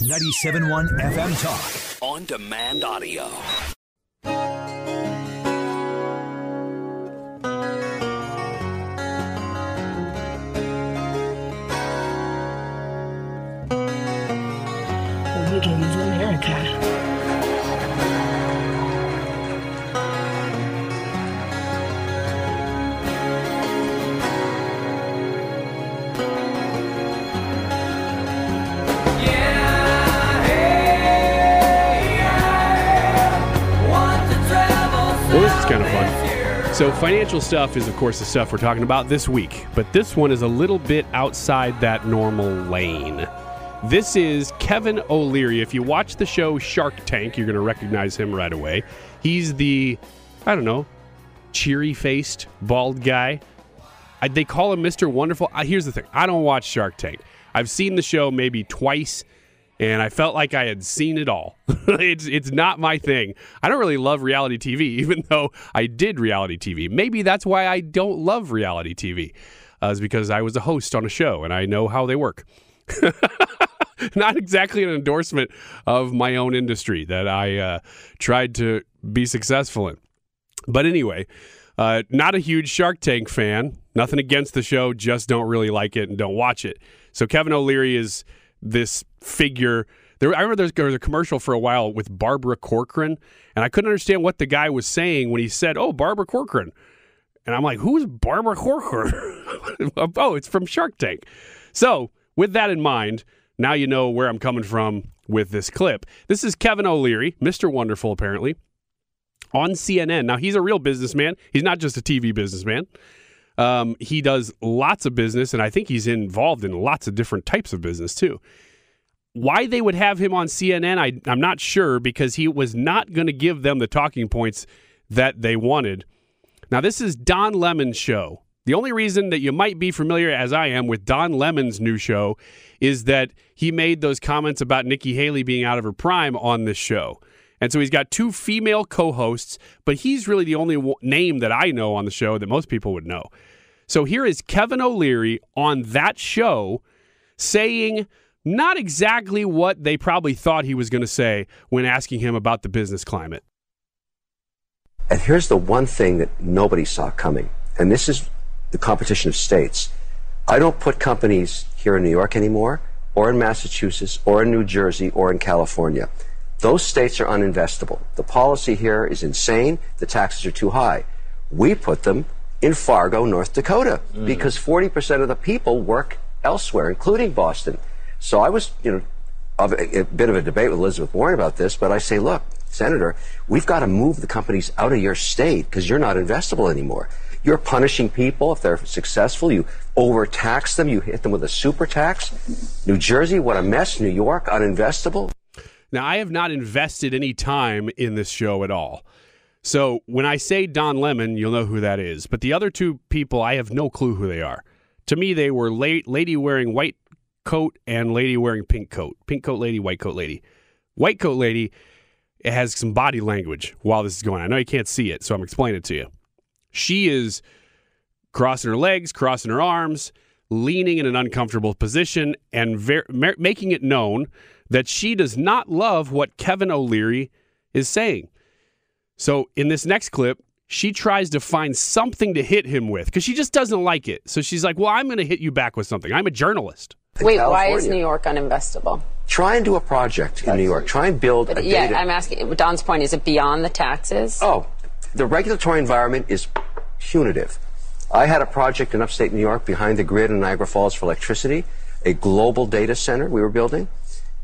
97.1 FM Talk. On demand audio. Wiggins, America. So, financial stuff is, of course, the stuff we're talking about this week, but this one is a little bit outside that normal lane. This is Kevin O'Leary. If you watch the show Shark Tank, you're going to recognize him right away. He's the, I don't know, cheery faced, bald guy. I, they call him Mr. Wonderful. Here's the thing I don't watch Shark Tank. I've seen the show maybe twice and I felt like I had seen it all. it's it's not my thing. I don't really love reality TV, even though I did reality TV. Maybe that's why I don't love reality TV, uh, is because I was a host on a show and I know how they work. not exactly an endorsement of my own industry that I uh, tried to be successful in. But anyway, uh, not a huge Shark Tank fan. Nothing against the show, just don't really like it and don't watch it. So Kevin O'Leary is this figure. There, I remember there was, there was a commercial for a while with Barbara Corcoran, and I couldn't understand what the guy was saying when he said, "Oh, Barbara Corcoran," and I'm like, "Who's Barbara Corcoran?" oh, it's from Shark Tank. So, with that in mind, now you know where I'm coming from with this clip. This is Kevin O'Leary, Mr. Wonderful, apparently, on CNN. Now, he's a real businessman. He's not just a TV businessman. Um, he does lots of business, and I think he's involved in lots of different types of business too. Why they would have him on CNN, I, I'm not sure because he was not going to give them the talking points that they wanted. Now, this is Don Lemon's show. The only reason that you might be familiar, as I am, with Don Lemon's new show is that he made those comments about Nikki Haley being out of her prime on this show. And so he's got two female co hosts, but he's really the only name that I know on the show that most people would know. So here is Kevin O'Leary on that show saying not exactly what they probably thought he was going to say when asking him about the business climate. And here's the one thing that nobody saw coming, and this is the competition of states. I don't put companies here in New York anymore, or in Massachusetts, or in New Jersey, or in California. Those states are uninvestable. The policy here is insane. The taxes are too high. We put them in Fargo, North Dakota, mm. because 40% of the people work elsewhere, including Boston. So I was, you know, a, a bit of a debate with Elizabeth Warren about this, but I say, look, Senator, we've got to move the companies out of your state because you're not investable anymore. You're punishing people if they're successful. You overtax them. You hit them with a super tax. New Jersey, what a mess. New York, uninvestable. Now, I have not invested any time in this show at all. So when I say Don Lemon, you'll know who that is. But the other two people, I have no clue who they are. To me, they were lady wearing white coat and lady wearing pink coat. Pink coat lady, white coat lady. White coat lady It has some body language while this is going on. I know you can't see it, so I'm explaining it to you. She is crossing her legs, crossing her arms, leaning in an uncomfortable position, and ver- making it known that she does not love what Kevin O'Leary is saying. So in this next clip, she tries to find something to hit him with because she just doesn't like it. So she's like, Well, I'm going to hit you back with something. I'm a journalist. Wait, California. why is New York uninvestable? Try and do a project in New York. Try and build but, a yeah, data. I'm asking, Don's point, is it beyond the taxes? Oh, the regulatory environment is punitive. I had a project in upstate New York behind the grid in Niagara Falls for electricity, a global data center we were building.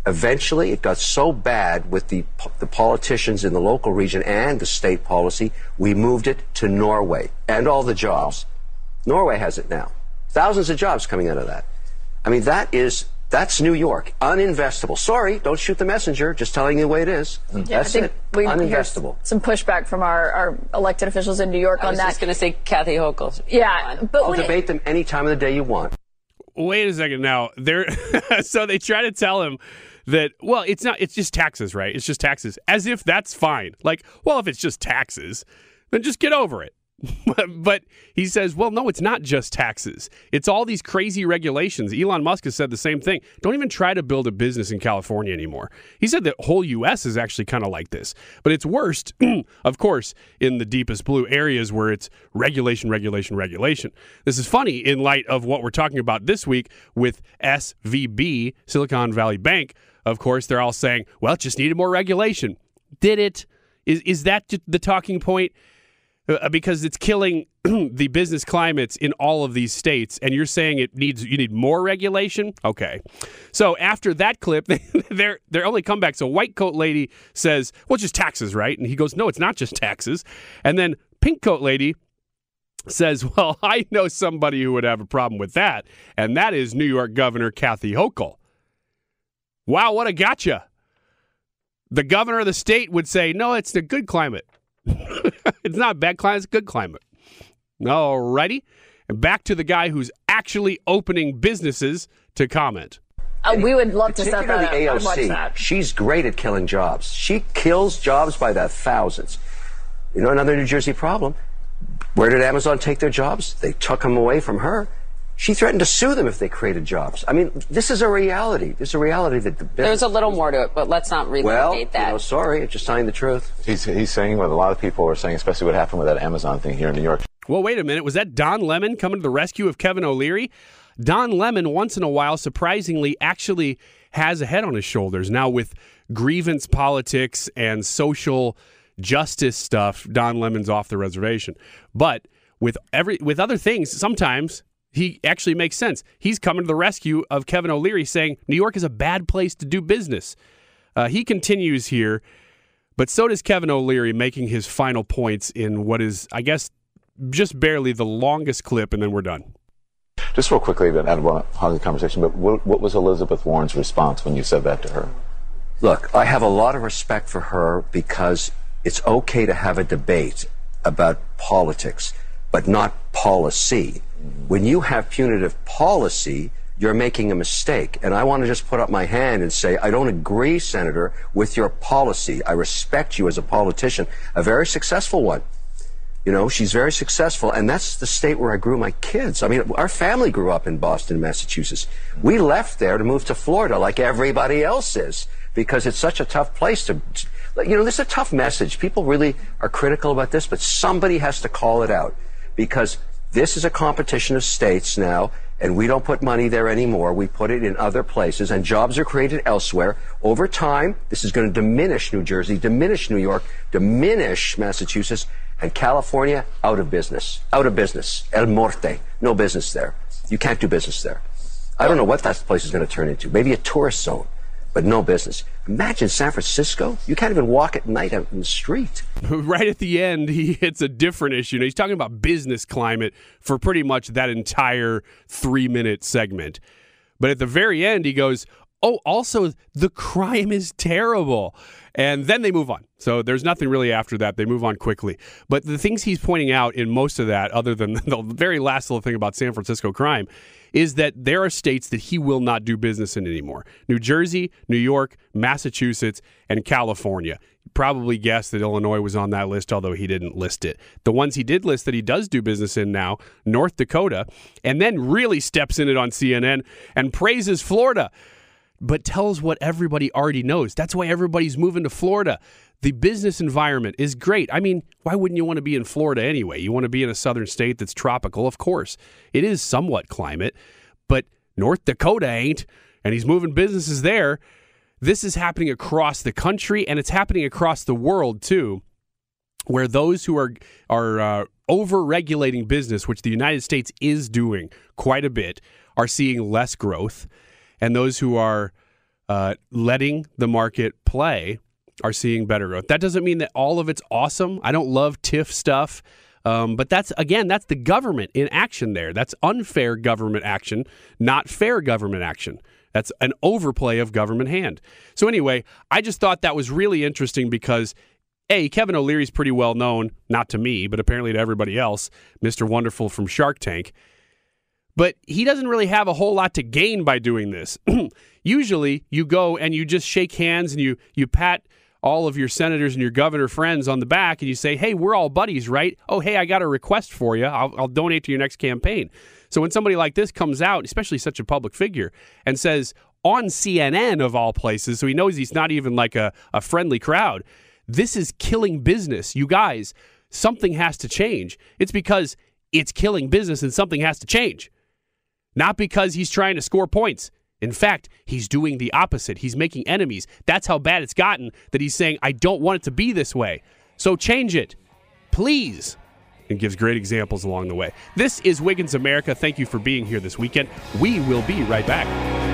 Eventually, it got so bad with the, the politicians in the local region and the state policy, we moved it to Norway and all the jobs. Norway has it now. Thousands of jobs coming out of that. I mean, that is That's New York. Uninvestable. Sorry, don't shoot the messenger. Just telling you the way it is. Mm-hmm. Yeah, That's it. We Uninvestable. Some pushback from our, our elected officials in New York I on that. I was just going to say Kathy Hochul. Yeah, but I'll debate it, them any time of the day you want. Wait a second now. They're so they try to tell him that well, it's not. It's just taxes, right? It's just taxes, as if that's fine. Like, well, if it's just taxes, then just get over it. but he says, well, no, it's not just taxes. It's all these crazy regulations. Elon Musk has said the same thing. Don't even try to build a business in California anymore. He said the whole U.S. is actually kind of like this. But it's worst, of course, in the deepest blue areas where it's regulation, regulation, regulation. This is funny in light of what we're talking about this week with SVB, Silicon Valley Bank. Of course, they're all saying, well, it just needed more regulation. Did it? Is, is that the talking point? Uh, because it's killing the business climates in all of these states and you're saying it needs you need more regulation? Okay. So after that clip their their only comeback so white coat lady says well it's just taxes right? And he goes no it's not just taxes. And then pink coat lady says well i know somebody who would have a problem with that and that is new york governor kathy hochul. Wow what a gotcha! The governor of the state would say no it's a good climate it's not bad climate, it's good climate. Alrighty. And back to the guy who's actually opening businesses to comment. Uh, we would love to set that the AOC, that. She's great at killing jobs. She kills jobs by the thousands. You know, another New Jersey problem. Where did Amazon take their jobs? They took them away from her. She threatened to sue them if they created jobs. I mean, this is a reality. This is a reality that the business. There's a little more to it, but let's not relocate well, that. You know, sorry, it's just telling the truth. He's, he's saying what a lot of people are saying, especially what happened with that Amazon thing here in New York. Well, wait a minute. Was that Don Lemon coming to the rescue of Kevin O'Leary? Don Lemon, once in a while, surprisingly, actually has a head on his shoulders. Now, with grievance politics and social justice stuff, Don Lemon's off the reservation. But with every with other things, sometimes he actually makes sense. He's coming to the rescue of Kevin O'Leary, saying New York is a bad place to do business. Uh, he continues here, but so does Kevin O'Leary, making his final points in what is, I guess, just barely the longest clip, and then we're done. Just real quickly, I don't want to hog the conversation, but what, what was Elizabeth Warren's response when you said that to her? Look, I have a lot of respect for her because it's okay to have a debate about politics, but not policy. When you have punitive policy, you're making a mistake. And I want to just put up my hand and say, I don't agree, Senator, with your policy. I respect you as a politician, a very successful one. You know, she's very successful, and that's the state where I grew my kids. I mean, our family grew up in Boston, Massachusetts. We left there to move to Florida like everybody else is because it's such a tough place to, you know, this is a tough message. People really are critical about this, but somebody has to call it out because this is a competition of states now, and we don't put money there anymore. We put it in other places, and jobs are created elsewhere. Over time, this is going to diminish New Jersey, diminish New York, diminish Massachusetts, and California out of business. Out of business. El Morte. No business there. You can't do business there. I don't know what that place is going to turn into. Maybe a tourist zone but no business. Imagine San Francisco. You can't even walk at night out in the street. right at the end, he hits a different issue. Now, he's talking about business climate for pretty much that entire three minute segment. But at the very end, he goes, Oh, also, the crime is terrible. And then they move on. So there's nothing really after that. They move on quickly. But the things he's pointing out in most of that, other than the very last little thing about San Francisco crime, is that there are states that he will not do business in anymore New Jersey, New York, Massachusetts, and California. Probably guessed that Illinois was on that list, although he didn't list it. The ones he did list that he does do business in now, North Dakota, and then really steps in it on CNN and praises Florida but tells what everybody already knows. That's why everybody's moving to Florida. The business environment is great. I mean, why wouldn't you want to be in Florida anyway? You want to be in a southern state that's tropical, of course. It is somewhat climate, but North Dakota ain't, and he's moving businesses there. This is happening across the country, and it's happening across the world too, where those who are are uh, over regulating business, which the United States is doing quite a bit, are seeing less growth, and those who are uh, letting the market play are seeing better growth. That doesn't mean that all of it's awesome. I don't love TIF stuff. Um, but that's again, that's the government in action there. That's unfair government action, not fair government action. That's an overplay of government hand. So, anyway, I just thought that was really interesting because, A, Kevin O'Leary's pretty well known, not to me, but apparently to everybody else, Mr. Wonderful from Shark Tank. But he doesn't really have a whole lot to gain by doing this. Usually, you go and you just shake hands and you, you pat all of your senators and your governor friends on the back and you say, hey, we're all buddies, right? Oh, hey, I got a request for you. I'll, I'll donate to your next campaign. So when somebody like this comes out, especially such a public figure, and says on CNN of all places, so he knows he's not even like a, a friendly crowd, this is killing business. You guys, something has to change. It's because it's killing business and something has to change. Not because he's trying to score points. In fact, he's doing the opposite. He's making enemies. That's how bad it's gotten that he's saying, I don't want it to be this way. So change it, please. And gives great examples along the way. This is Wiggins America. Thank you for being here this weekend. We will be right back.